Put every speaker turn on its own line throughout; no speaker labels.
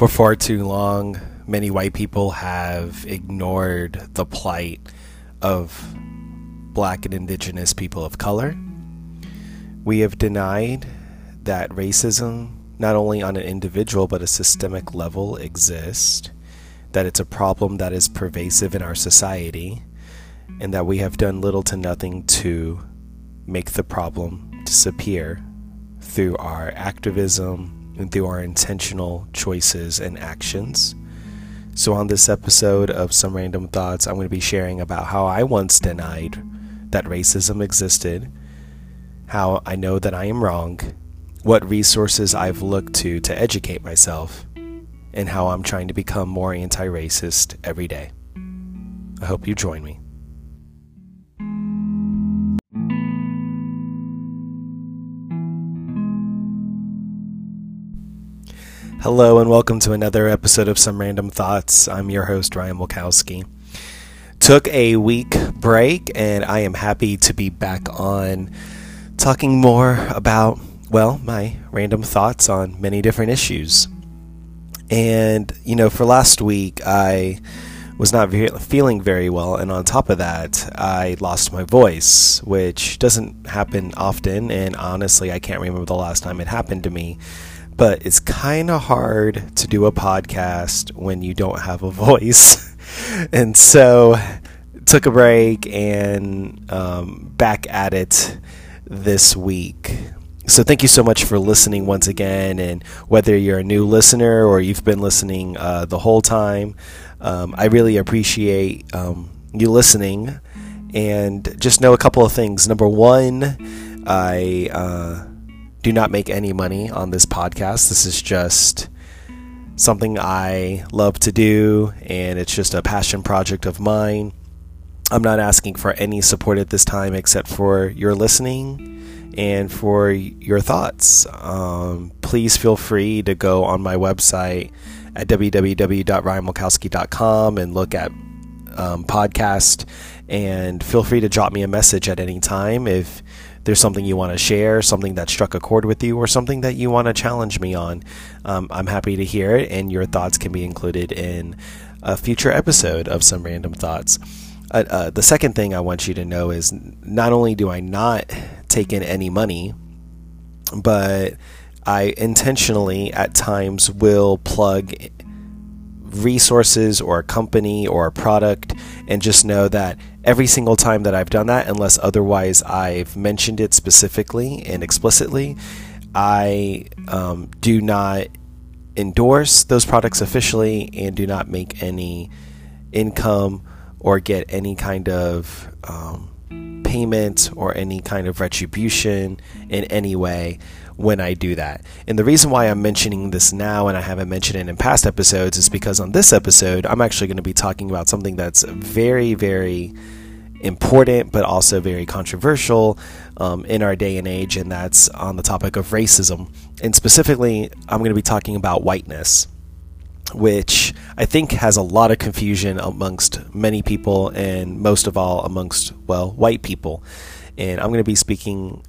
For far too long, many white people have ignored the plight of black and indigenous people of color. We have denied that racism, not only on an individual but a systemic level, exists, that it's a problem that is pervasive in our society, and that we have done little to nothing to make the problem disappear through our activism through our intentional choices and actions. So, on this episode of Some Random Thoughts, I'm going to be sharing about how I once denied that racism existed, how I know that I am wrong, what resources I've looked to to educate myself, and how I'm trying to become more anti racist every day. I hope you join me. Hello, and welcome to another episode of Some Random Thoughts. I'm your host, Ryan Wilkowski. Took a week break, and I am happy to be back on talking more about, well, my random thoughts on many different issues. And, you know, for last week, I was not ve- feeling very well, and on top of that, I lost my voice, which doesn't happen often, and honestly, I can't remember the last time it happened to me but it's kind of hard to do a podcast when you don't have a voice. and so took a break and um, back at it this week. So thank you so much for listening once again. And whether you're a new listener or you've been listening uh, the whole time, um, I really appreciate um, you listening. And just know a couple of things. Number one, I. Uh, do not make any money on this podcast. This is just something I love to do, and it's just a passion project of mine. I'm not asking for any support at this time except for your listening and for your thoughts. Um, please feel free to go on my website at www.ryanmulkowski.com and look at um, podcast and feel free to drop me a message at any time if there's something you want to share, something that struck a chord with you, or something that you want to challenge me on, um, I'm happy to hear it, and your thoughts can be included in a future episode of Some Random Thoughts. Uh, uh, the second thing I want you to know is not only do I not take in any money, but I intentionally at times will plug resources or a company or a product and just know that every single time that I've done that, unless otherwise I've mentioned it specifically and explicitly, I um, do not endorse those products officially and do not make any income or get any kind of um, payment or any kind of retribution in any way when I do that. And the reason why I'm mentioning this now and I haven't mentioned it in past episodes is because on this episode, I'm actually going to be talking about something that's very, very important but also very controversial um, in our day and age, and that's on the topic of racism. And specifically, I'm going to be talking about whiteness. Which I think has a lot of confusion amongst many people, and most of all amongst, well, white people. And I'm going to be speaking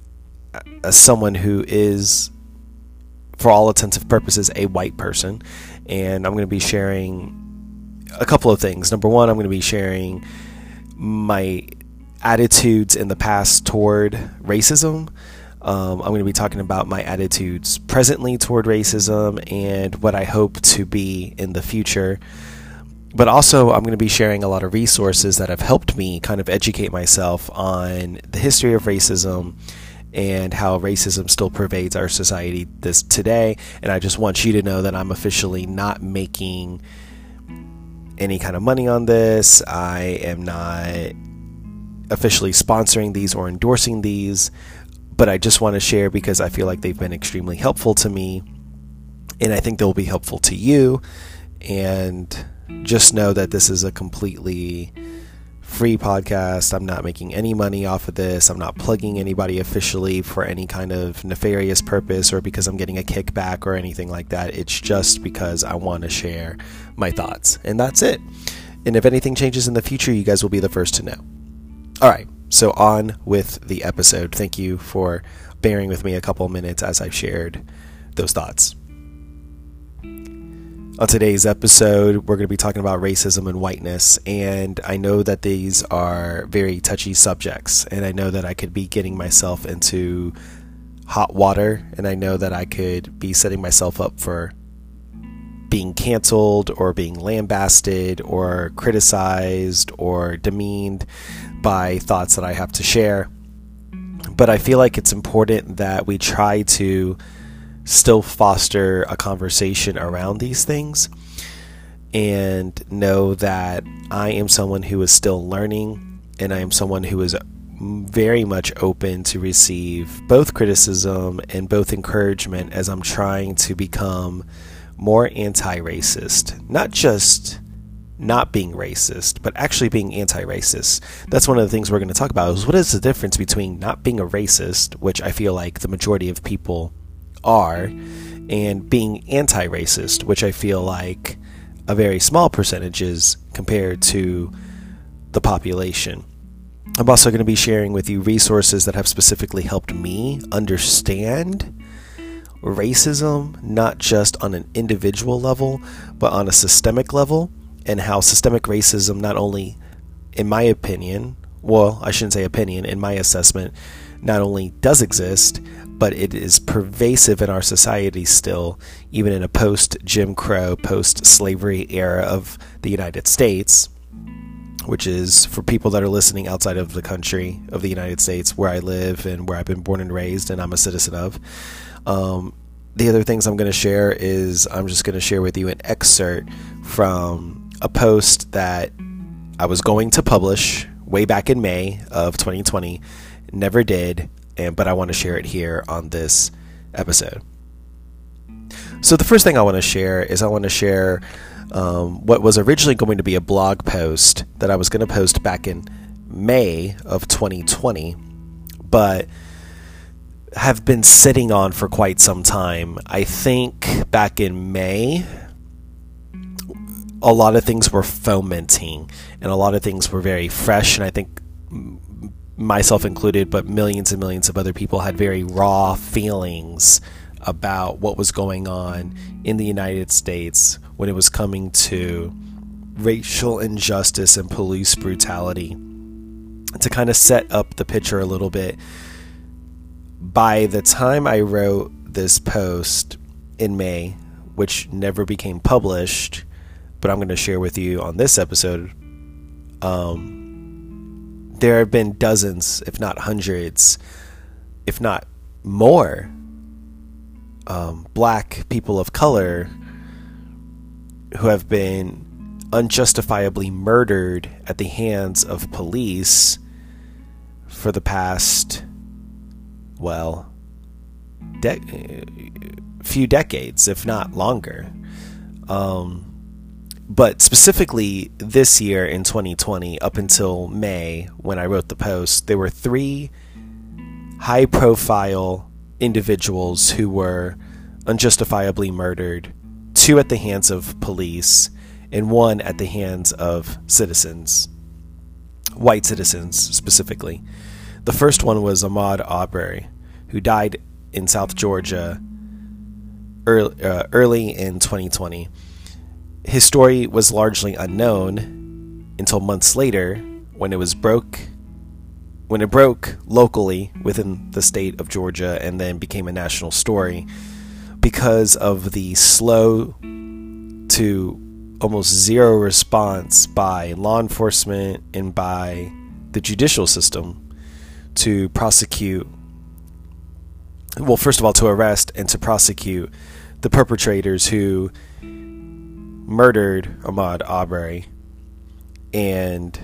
as someone who is, for all intents and purposes, a white person. And I'm going to be sharing a couple of things. Number one, I'm going to be sharing my attitudes in the past toward racism. Um, I'm going to be talking about my attitudes presently toward racism and what I hope to be in the future. But also, I'm going to be sharing a lot of resources that have helped me kind of educate myself on the history of racism and how racism still pervades our society this today. And I just want you to know that I'm officially not making any kind of money on this. I am not officially sponsoring these or endorsing these, but I just want to share because I feel like they've been extremely helpful to me and I think they'll be helpful to you. And just know that this is a completely free podcast. I'm not making any money off of this. I'm not plugging anybody officially for any kind of nefarious purpose or because I'm getting a kickback or anything like that. It's just because I want to share my thoughts. And that's it. And if anything changes in the future, you guys will be the first to know. All right. So on with the episode. Thank you for bearing with me a couple minutes as I've shared those thoughts. On today's episode, we're going to be talking about racism and whiteness. And I know that these are very touchy subjects. And I know that I could be getting myself into hot water. And I know that I could be setting myself up for being canceled or being lambasted or criticized or demeaned by thoughts that I have to share. But I feel like it's important that we try to still foster a conversation around these things and know that I am someone who is still learning and I am someone who is very much open to receive both criticism and both encouragement as I'm trying to become more anti racist. Not just not being racist, but actually being anti racist. That's one of the things we're going to talk about is what is the difference between not being a racist, which I feel like the majority of people are, and being anti racist, which I feel like a very small percentage is compared to the population. I'm also going to be sharing with you resources that have specifically helped me understand racism, not just on an individual level, but on a systemic level, and how systemic racism not only, in my opinion, well, I shouldn't say opinion, in my assessment, not only does exist, but it is pervasive in our society still, even in a post Jim Crow, post slavery era of the United States, which is for people that are listening outside of the country of the United States, where I live and where I've been born and raised, and I'm a citizen of. Um, the other things I'm going to share is I'm just going to share with you an excerpt from a post that I was going to publish way back in May of 2020, never did, and but I want to share it here on this episode. So the first thing I want to share is I want to share um, what was originally going to be a blog post that I was going to post back in May of 2020, but have been sitting on for quite some time. I think back in May, a lot of things were fomenting and a lot of things were very fresh. And I think myself included, but millions and millions of other people had very raw feelings about what was going on in the United States when it was coming to racial injustice and police brutality. To kind of set up the picture a little bit, by the time I wrote this post in May, which never became published, but I'm going to share with you on this episode, um, there have been dozens, if not hundreds, if not more, um, black people of color who have been unjustifiably murdered at the hands of police for the past well, de- few decades, if not longer. Um, but specifically this year in 2020, up until May, when I wrote the post, there were three high profile individuals who were unjustifiably murdered two at the hands of police, and one at the hands of citizens, white citizens specifically. The first one was Ahmaud Arbery, who died in South Georgia early, uh, early in 2020. His story was largely unknown until months later when it was broke when it broke locally within the state of Georgia and then became a national story because of the slow to almost zero response by law enforcement and by the judicial system to prosecute well, first of all, to arrest and to prosecute the perpetrators who murdered Ahmaud Arbery. And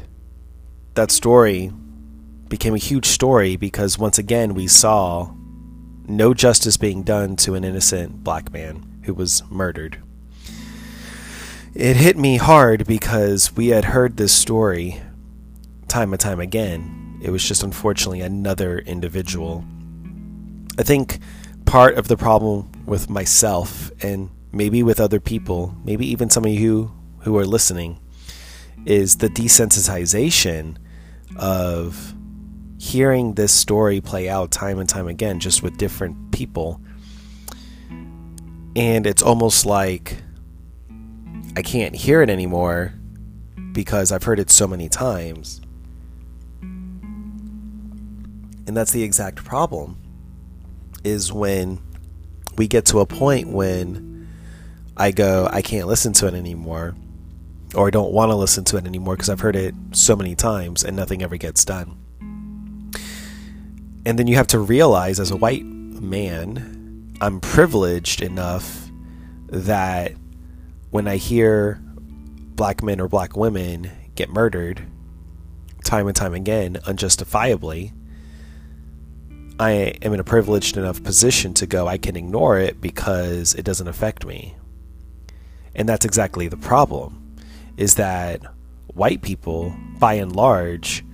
that story became a huge story because once again we saw no justice being done to an innocent black man who was murdered. It hit me hard because we had heard this story time and time again. It was just unfortunately another individual I think part of the problem with myself and maybe with other people, maybe even some of you who are listening, is the desensitization of hearing this story play out time and time again, just with different people. And it's almost like I can't hear it anymore because I've heard it so many times. And that's the exact problem is when we get to a point when I go, I can't listen to it anymore, or I don't want to listen to it anymore because I've heard it so many times and nothing ever gets done. And then you have to realize as a white man, I'm privileged enough that when I hear black men or black women get murdered time and time again unjustifiably, I am in a privileged enough position to go, I can ignore it because it doesn't affect me. And that's exactly the problem is that white people, by and large,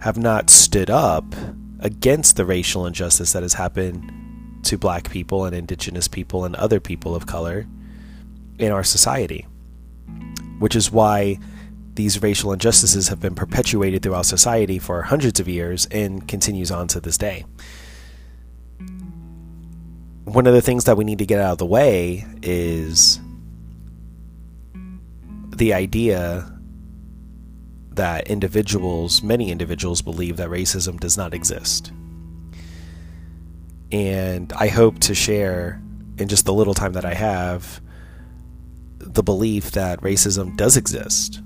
have not stood up against the racial injustice that has happened to black people and indigenous people and other people of color in our society. Which is why these racial injustices have been perpetuated throughout society for hundreds of years and continues on to this day one of the things that we need to get out of the way is the idea that individuals, many individuals, believe that racism does not exist. And I hope to share, in just the little time that I have, the belief that racism does exist.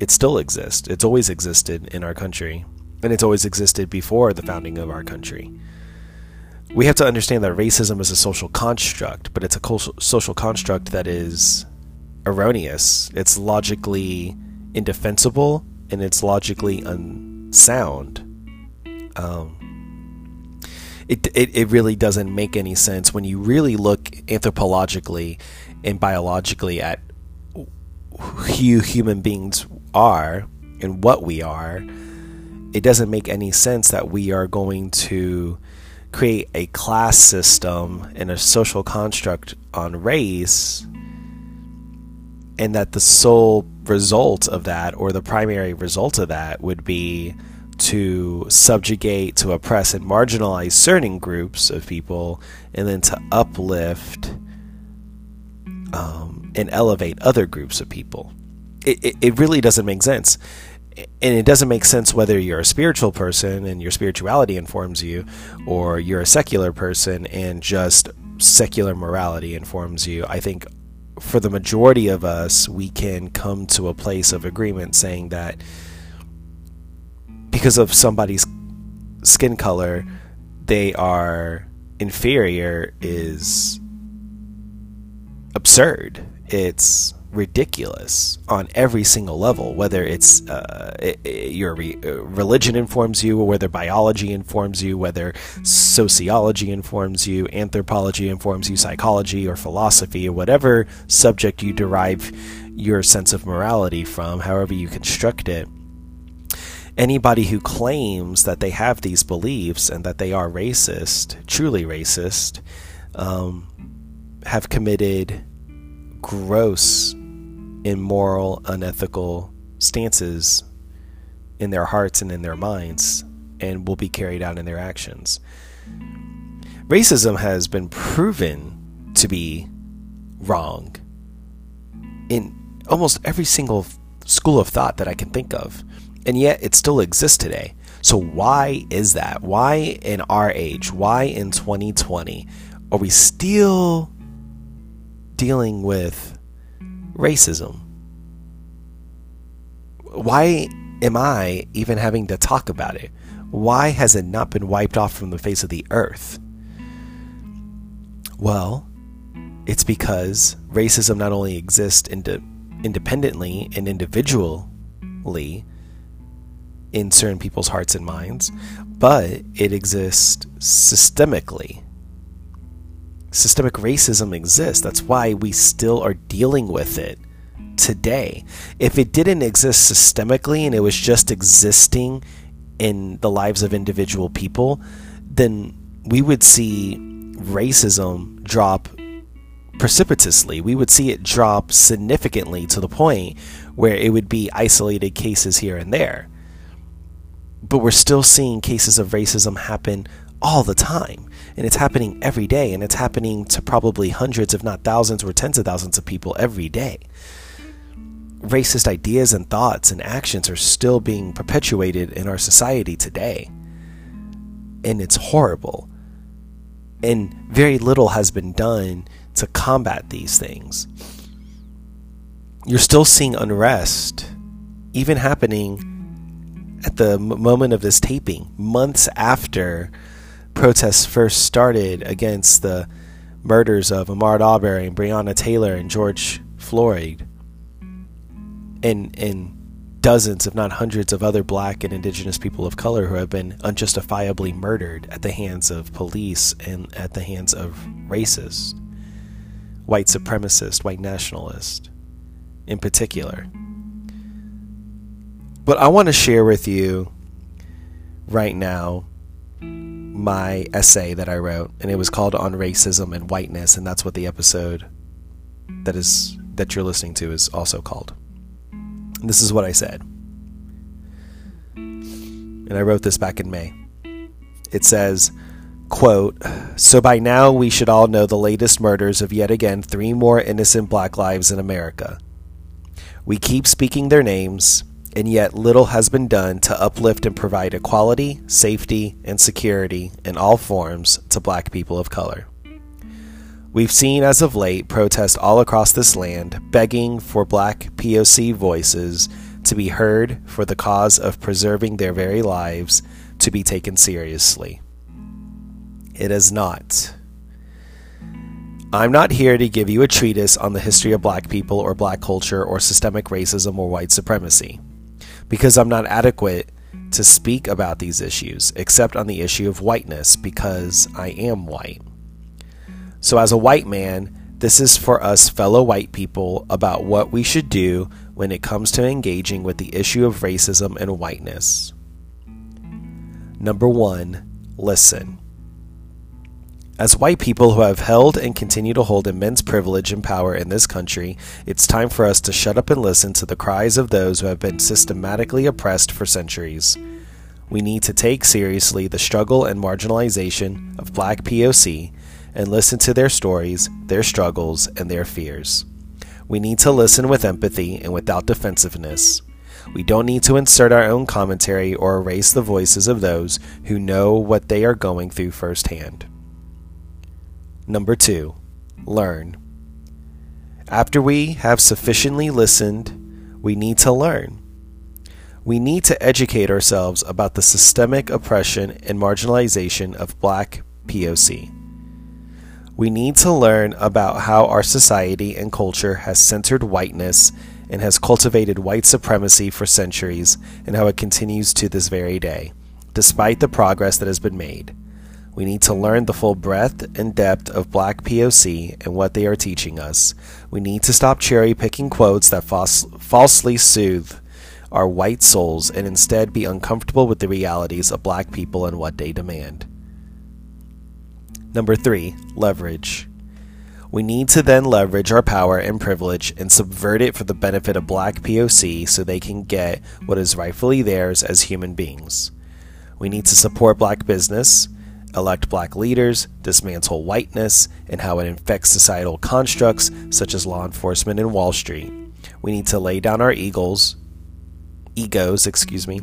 It still exists. It's always existed in our country, and it's always existed before the founding of our country we have to understand that racism is a social construct, but it's a social construct that is erroneous. It's logically indefensible and it's logically unsound. Um, it, it, it really doesn't make any sense when you really look anthropologically and biologically at who human beings are and what we are. It doesn't make any sense that we are going to create a class system and a social construct on race, and that the sole result of that, or the primary result of that, would be to subjugate, to oppress, and marginalize certain groups of people, and then to uplift um, and elevate other groups of people. It, it, it really doesn't make sense and it doesn't make sense whether you're a spiritual person and your spirituality informs you, or you're a secular person and just secular morality informs you. I think for the majority of us, we can come to a place of agreement saying that because of somebody's skin color, they are inferior is absurd. It's ridiculous on every single level, whether it's uh, it, it, your re- uh, religion informs you, or whether biology informs you, whether sociology informs you, anthropology informs you, psychology or philosophy, or whatever subject you derive your sense of morality from, however you construct it. Anybody who claims that they have these beliefs and that they are racist, truly racist, um, have committed gross immoral, unethical stances in their hearts and in their minds and will be carried out in their actions. Racism has been proven to be wrong in almost every single school of thought that I can think of, and yet it still exists today. So, why is that? Why in our age, why in 2020, are we still dealing with racism. Why am I even having to talk about it? Why has it not been wiped off from the face of the earth? Well, it's because racism not only exists ind- independently and individually in certain people's hearts and minds, but it exists systemically systemic racism exists. That's why we still are dealing with it today. If it didn't exist systemically and it was just existing in the lives of individual people, then we would see racism drop precipitously. We would see it drop significantly to the point where it would be isolated cases here and there. But we're still seeing cases of racism happen all the time and it's happening every day and it's happening to probably hundreds if not thousands or tens of thousands of people every day racist ideas and thoughts and actions are still being perpetuated in our society today. And it's horrible. And very little has been done to combat these things. You're still seeing unrest, even happening at the moment of this taping, months after protests first started against the murders of Ahmaud Arbery and Breonna Taylor and George Floyd and and dozens, if not hundreds, of other black and indigenous people of color who have been unjustifiably murdered at the hands of police and at the hands of racists, white supremacists, white nationalists in particular. But I want to share with you right now my essay that I wrote, and it was called On Racism and Whiteness, and that's what the episode that is that you're listening to is also called. This is what I said. And I wrote this back in May. It says, quote, So by now we should all know the latest murders of yet again three more innocent black lives in America. We keep speaking their names, and yet little has been done to uplift and provide equality, safety, and security in all forms to black people of color. We've seen as of late protests all across this land begging for black POC voices to be heard for the cause of preserving their very lives to be taken seriously. It is not. I'm not here to give you a treatise on the history of black people or black culture or systemic racism or white supremacy, because I'm not adequate to speak about these issues, except on the issue of whiteness, because I am white. So, as a white man, this is for us fellow white people about what we should do when it comes to engaging with the issue of racism and whiteness. Number one, listen. As white people who have held and continue to hold immense privilege and power in this country, it's time for us to shut up and listen to the cries of those who have been systematically oppressed for centuries. We need to take seriously the struggle and marginalization of black POC and listen to their stories, their struggles, and their fears. We need to listen with empathy and without defensiveness. We don't need to insert our own commentary or erase the voices of those who know what they are going through firsthand. Number two, learn. After we have sufficiently listened, we need to learn. We need to educate ourselves about the systemic oppression and marginalization of black POC. We need to learn about how our society and culture has centered whiteness and has cultivated white supremacy for centuries and how it continues to this very day, despite the progress that has been made. We need to learn the full breadth and depth of black POC and what they are teaching us. We need to stop cherry picking quotes that false, falsely soothe our white souls and instead be uncomfortable with the realities of black people and what they demand. Number three, leverage. We need to then leverage our power and privilege and subvert it for the benefit of black POC so they can get what is rightfully theirs as human beings. We need to support black business, elect black leaders, dismantle whiteness and how it infects societal constructs such as law enforcement and Wall Street. We need to lay down our eagles, egos, excuse me,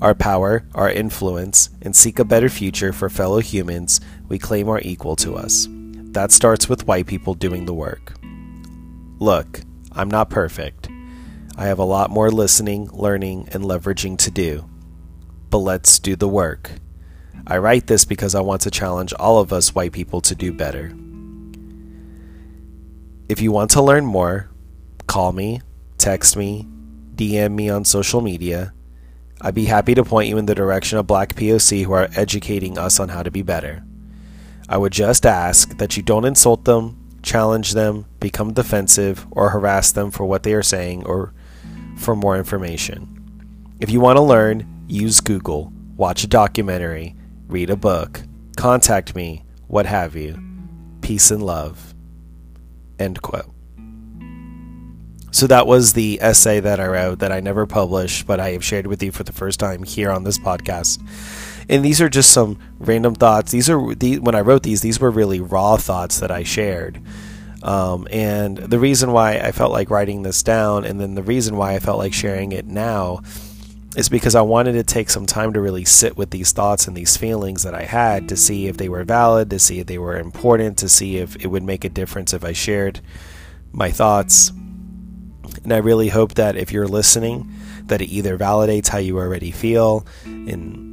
our power, our influence, and seek a better future for fellow humans we claim are equal to us. That starts with white people doing the work. Look, I'm not perfect. I have a lot more listening, learning, and leveraging to do. But let's do the work. I write this because I want to challenge all of us white people to do better. If you want to learn more, call me, text me, DM me on social media. I'd be happy to point you in the direction of Black POC who are educating us on how to be better. I would just ask that you don't insult them, challenge them, become defensive, or harass them for what they are saying or for more information. If you want to learn, use Google, watch a documentary, read a book, contact me, what have you. Peace and love. End quote. So that was the essay that I wrote that I never published, but I have shared with you for the first time here on this podcast. And these are just some random thoughts. These are the, when I wrote these, these were really raw thoughts that I shared. Um, and the reason why I felt like writing this down, and then the reason why I felt like sharing it now, is because I wanted to take some time to really sit with these thoughts and these feelings that I had to see if they were valid, to see if they were important, to see if it would make a difference if I shared my thoughts. And I really hope that if you're listening, that it either validates how you already feel and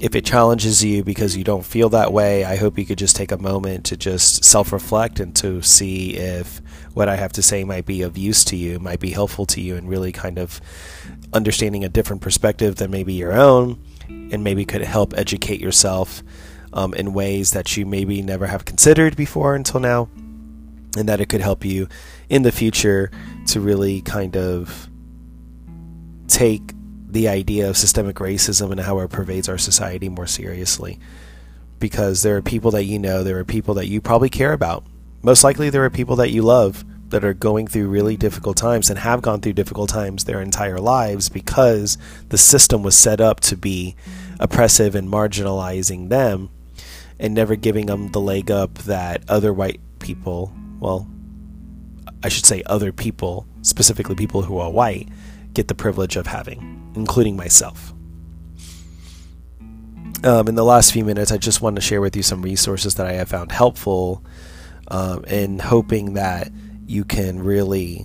if it challenges you because you don't feel that way, I hope you could just take a moment to just self reflect and to see if what I have to say might be of use to you, might be helpful to you, and really kind of understanding a different perspective than maybe your own, and maybe could help educate yourself um, in ways that you maybe never have considered before until now, and that it could help you in the future to really kind of take the idea of systemic racism and how it pervades our society more seriously. Because there are people that you know, there are people that you probably care about. Most likely, there are people that you love that are going through really difficult times and have gone through difficult times their entire lives because the system was set up to be oppressive and marginalizing them and never giving them the leg up that other white people, well, I should say other people, specifically people who are white, get the privilege of having, including myself. Um, in the last few minutes, I just want to share with you some resources that I have found helpful um, in hoping that you can really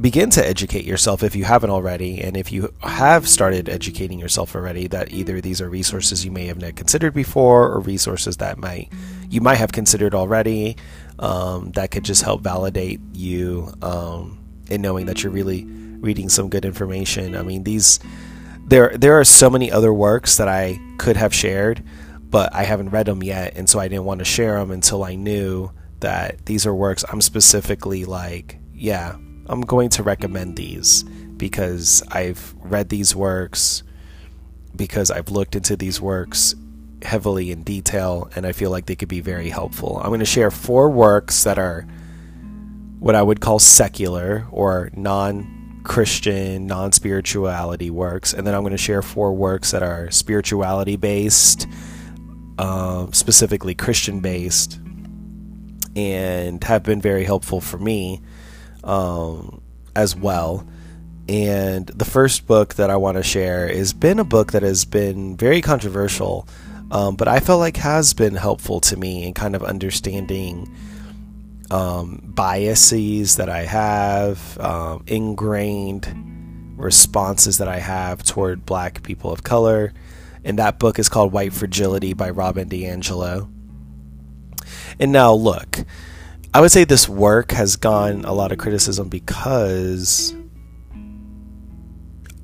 begin to educate yourself if you haven't already. And if you have started educating yourself already, that either these are resources you may have not considered before or resources that might you might have considered already um, that could just help validate you um, in knowing that you're really reading some good information. I mean, these there there are so many other works that I could have shared, but I haven't read them yet, and so I didn't want to share them until I knew that these are works I'm specifically like, yeah, I'm going to recommend these because I've read these works because I've looked into these works heavily in detail and I feel like they could be very helpful. I'm going to share four works that are what I would call secular or non Christian, non spirituality works, and then I'm going to share four works that are spirituality based, uh, specifically Christian based, and have been very helpful for me um, as well. And the first book that I want to share has been a book that has been very controversial, um, but I felt like has been helpful to me in kind of understanding um, biases that I have, um, ingrained responses that I have toward black people of color. And that book is called White Fragility by Robin DiAngelo. And now, look, I would say this work has gone a lot of criticism because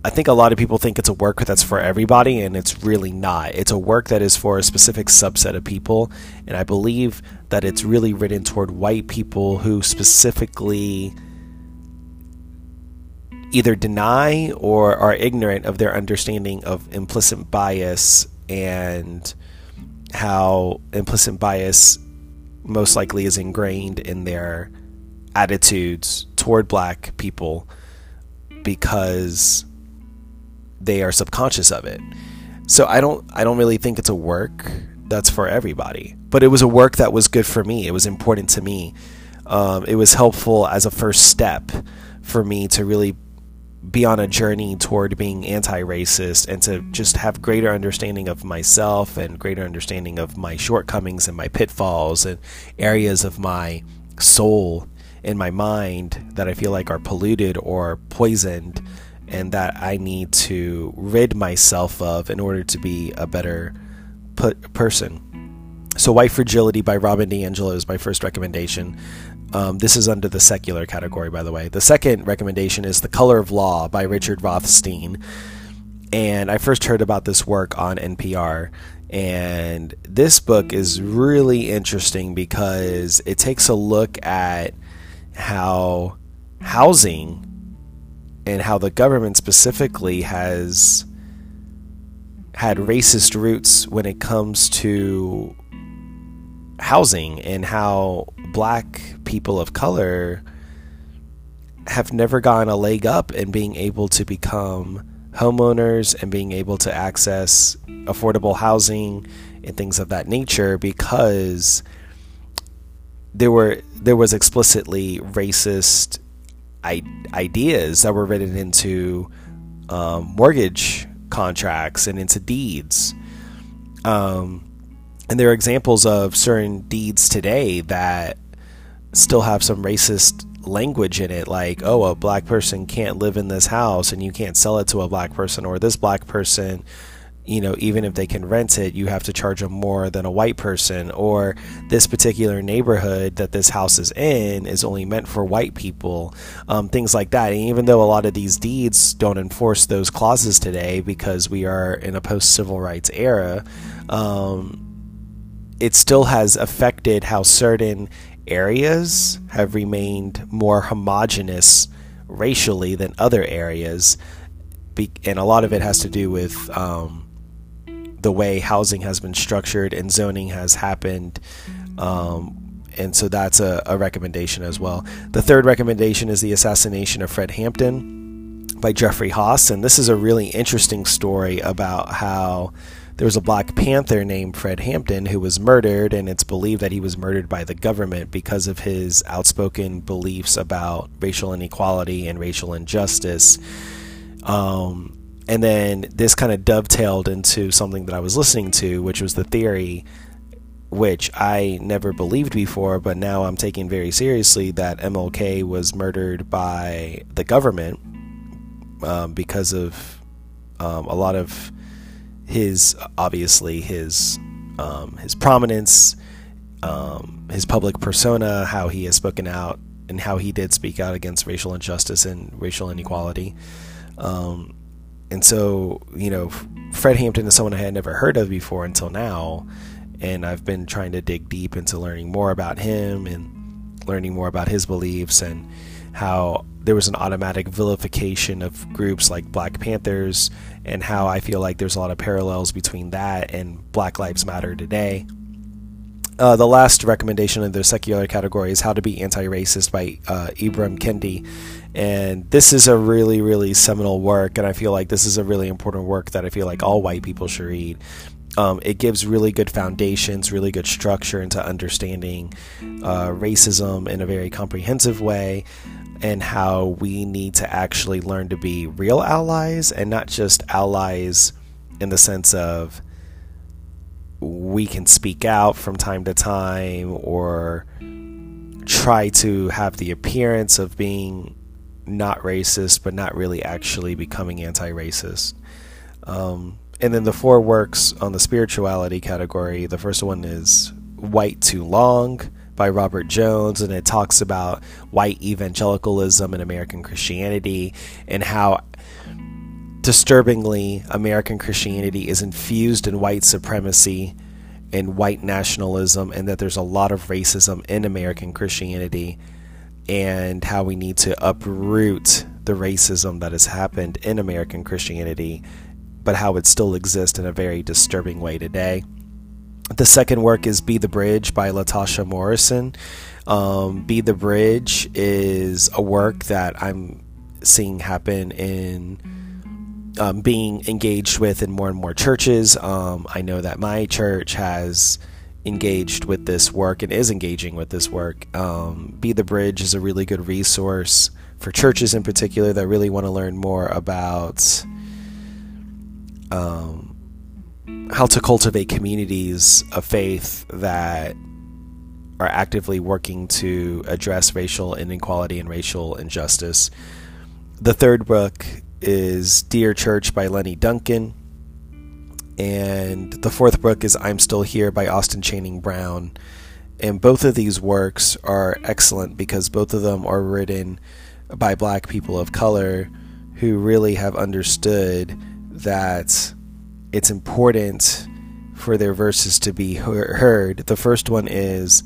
I think a lot of people think it's a work that's for everybody, and it's really not. It's a work that is for a specific subset of people, and I believe that it's really written toward white people who specifically either deny or are ignorant of their understanding of implicit bias and how implicit bias most likely is ingrained in their attitudes toward black people because they are subconscious of it. So I don't I don't really think it's a work that's for everybody. But it was a work that was good for me. It was important to me. Um, it was helpful as a first step for me to really be on a journey toward being anti-racist and to just have greater understanding of myself and greater understanding of my shortcomings and my pitfalls and areas of my soul and my mind that I feel like are polluted or poisoned and that I need to rid myself of in order to be a better person. So, White Fragility by Robin DiAngelo is my first recommendation. Um, this is under the secular category, by the way. The second recommendation is The Color of Law by Richard Rothstein. And I first heard about this work on NPR. And this book is really interesting because it takes a look at how housing and how the government specifically has had racist roots when it comes to housing and how black people of color have never gotten a leg up in being able to become homeowners and being able to access affordable housing and things of that nature because there were there was explicitly racist I- ideas that were written into um, mortgage contracts and into deeds. Um, and there are examples of certain deeds today that still have some racist language in it, like, oh, a black person can't live in this house and you can't sell it to a black person, or this black person you know, even if they can rent it, you have to charge them more than a white person, or this particular neighborhood that this house is in is only meant for white people, um, things like that. And even though a lot of these deeds don't enforce those clauses today because we are in a post civil rights era, um, it still has affected how certain areas have remained more homogenous racially than other areas. and a lot of it has to do with um, the way housing has been structured and zoning has happened. Um, and so that's a, a, recommendation as well. The third recommendation is The Assassination of Fred Hampton by Jeffrey Haas. And this is a really interesting story about how there was a Black Panther named Fred Hampton who was murdered, and it's believed that he was murdered by the government because of his outspoken beliefs about racial inequality and racial injustice. Um, and then this kind of dovetailed into something that I was listening to, which was the theory, which I never believed before, but now I'm taking very seriously that MLK was murdered by the government um, because of um, a lot of his, obviously his um, his prominence, um, his public persona, how he has spoken out, and how he did speak out against racial injustice and racial inequality. Um, and so you know fred hampton is someone i had never heard of before until now. And i've been trying to dig deep into learning more about him and learning more about his beliefs and how there was an automatic vilification of groups like black panthers and how i feel like there's a lot of parallels between that and black lives matter today uh, the last recommendation in the secular category is How to Be Anti Racist by uh, Ibram Kendi. And this is a really, really seminal work, and I feel like this is a really important work that I feel like all white people should read. Um, it gives really good foundations, really good structure into understanding uh, racism in a very comprehensive way, and how we need to actually learn to be real allies and not just allies in the sense of we can speak out from time to time or try to have the appearance of being not racist, but not really actually becoming anti racist. Um, and then the four works on the spirituality category the first one is White Too Long by Robert Jones, and it talks about white evangelicalism and American Christianity and how disturbingly, American Christianity is infused in white supremacy and white nationalism, and that there's a lot of racism in American Christianity, and how we need to uproot the racism that has happened in American Christianity, but how it still exists in a very disturbing way today. The second work is Be the Bridge by Latasha Morrison. Um, Be the Bridge is a work that I'm seeing happen in um, being engaged with in more and more churches. Um, I know that my church has engaged with this work and is engaging with this work. Um, Be the Bridge is a really good resource for churches in particular that really want to learn more about um, how to cultivate communities of faith that are actively working to address racial inequality and racial injustice. The third book is Dear Church by Lenny Duncan. And the fourth book is I'm Still Here by Austin Channing Brown. And both of these works are excellent because both of them are written by black people of color who really have understood that it's important for their verses to be heard. The first one is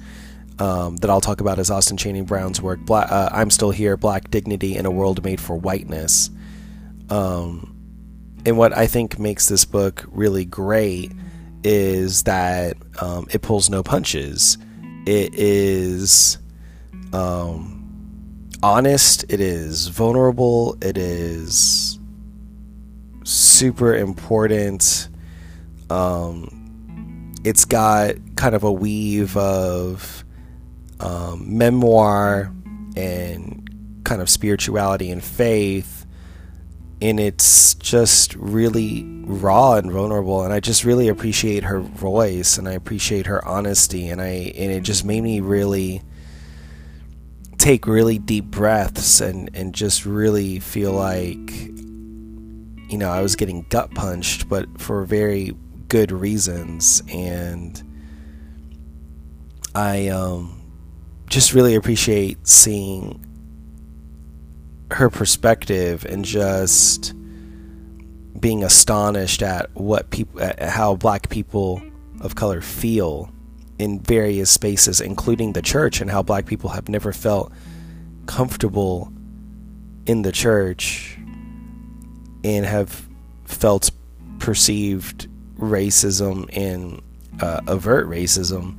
um, that I'll talk about is Austin Channing Brown's work, uh, I'm Still Here Black Dignity in a World Made for Whiteness. Um, and what I think makes this book really great is that um, it pulls no punches. It is um, honest. It is vulnerable. It is super important. Um, it's got kind of a weave of um, memoir and kind of spirituality and faith. And it's just really raw and vulnerable. And I just really appreciate her voice and I appreciate her honesty. And I and it just made me really take really deep breaths and, and just really feel like you know, I was getting gut punched, but for very good reasons. And I um, just really appreciate seeing her perspective and just being astonished at what people, how black people of color feel in various spaces, including the church, and how black people have never felt comfortable in the church and have felt perceived racism and uh, avert racism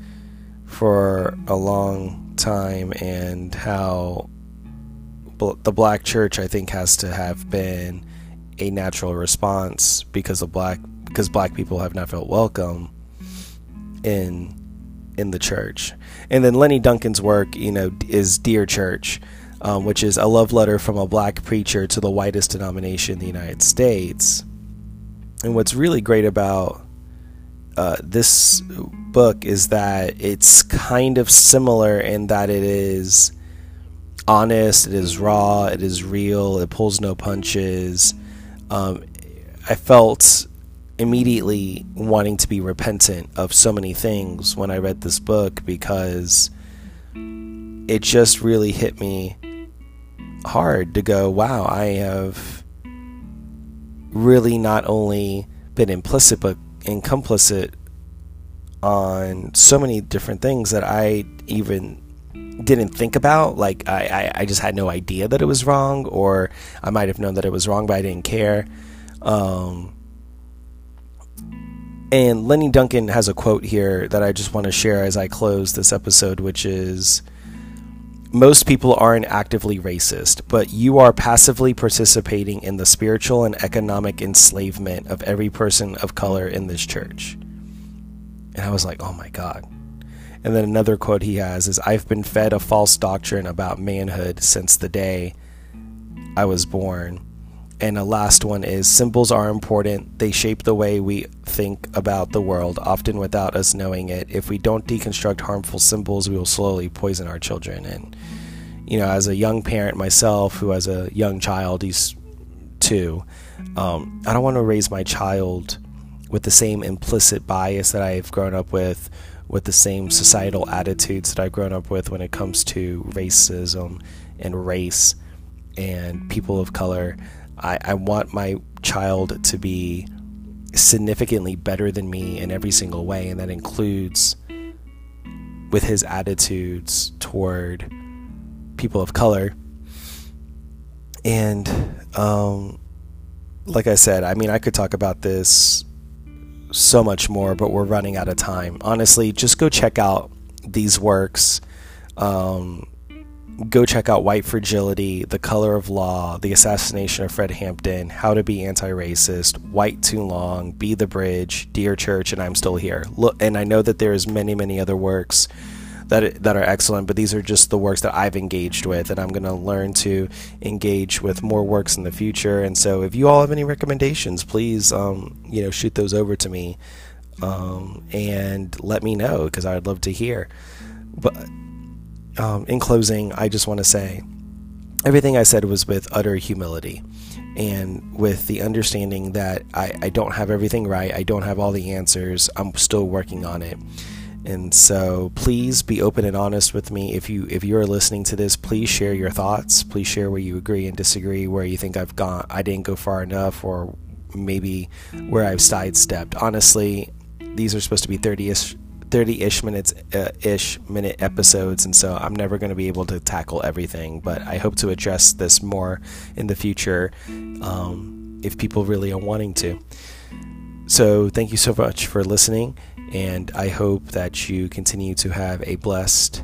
for a long time, and how the black church, I think, has to have been a natural response because of black because black people have not felt welcome in in the church. And then Lenny Duncan's work, you know, is Dear Church, um, which is a love letter from a black preacher to the whitest denomination in the United States. And what's really great about uh, this book is that it's kind of similar in that it is honest, it is raw, it is real, it pulls no punches. Um, I felt immediately wanting to be repentant of so many things when I read this book because it just really hit me hard to go, wow, I have really not only been implicit but complicit on so many different things that I even didn't think about. Like I, I, I, just had no idea that it was wrong, or I might have known that it was wrong, but I didn't care. Um, and Lenny Duncan has a quote here that I just want to share as I close this episode, which is most people aren't actively racist, but you are passively participating in the spiritual and economic enslavement of every person of color in this church. And I was like, oh my God. And then another quote he has is I've been fed a false doctrine about manhood since the day I was born. And the last one is symbols are important. They shape the way we think about the world, often without us knowing it. If we don't deconstruct harmful symbols, we will slowly poison our children. And, you know, as a young parent myself, who has a young child, he's two, um, I don't want to raise my child with the same implicit bias that I've grown up with, with the same societal attitudes that I've grown up with when it comes to racism and race and people of color. I, I want my child to be significantly better than me in every single way, and that includes with his attitudes toward people of color. And um, like I said, I mean, I could talk about this so much more, but we're running out of time. Honestly, just go check out these works. Um, go check out White Fragility, The Color of Law, The Assassination of Fred Hampton, How to Be Anti-Racist, White Too Long, Be the Bridge, Dear Church, and I'm Still Here. Look, and I know that there's many, many other works that that are excellent, but these are just the works that I've engaged with, and I'm going to learn to engage with more works in the future. And so, if you all have any recommendations, please, um, you know, shoot those over to me, um, and let me know because I'd love to hear. But um, in closing, I just want to say everything I said was with utter humility and with the understanding that I, I don't have everything right, I don't have all the answers, I'm still working on it. And so please be open and honest with me. If you if you're listening to this, please share your thoughts. Please share where you agree and disagree, where you think I've gone I didn't go far enough or maybe where I've sidestepped. Honestly, these are supposed to be 30ish 30-ish minutes uh, ish minute episodes and so I'm never going to be able to tackle everything but I hope to address this more in the future um, if people really are wanting to so thank you so much for listening and I hope that you continue to have a blessed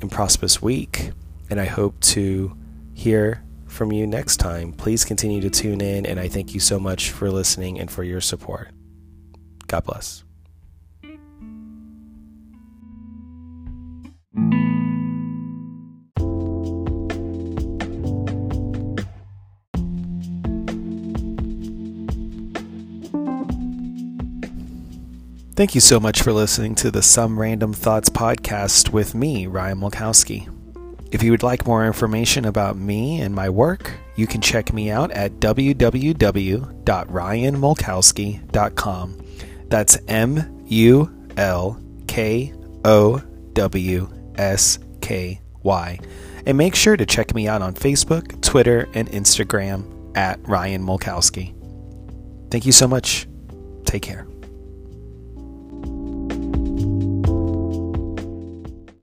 and prosperous week. And I hope to hear from you next time. Please continue to tune in and I thank you so much for listening and for your support. God bless Thank you so much for listening to the Some Random Thoughts podcast with me, Ryan Mulkowsky. If you would like more information about me and my work, you can check me out at www.ryanmulkowsky.com. That's M U L K O W S K Y. And make sure to check me out on Facebook, Twitter, and Instagram at Ryan Mulkowsky. Thank you so much. Take care.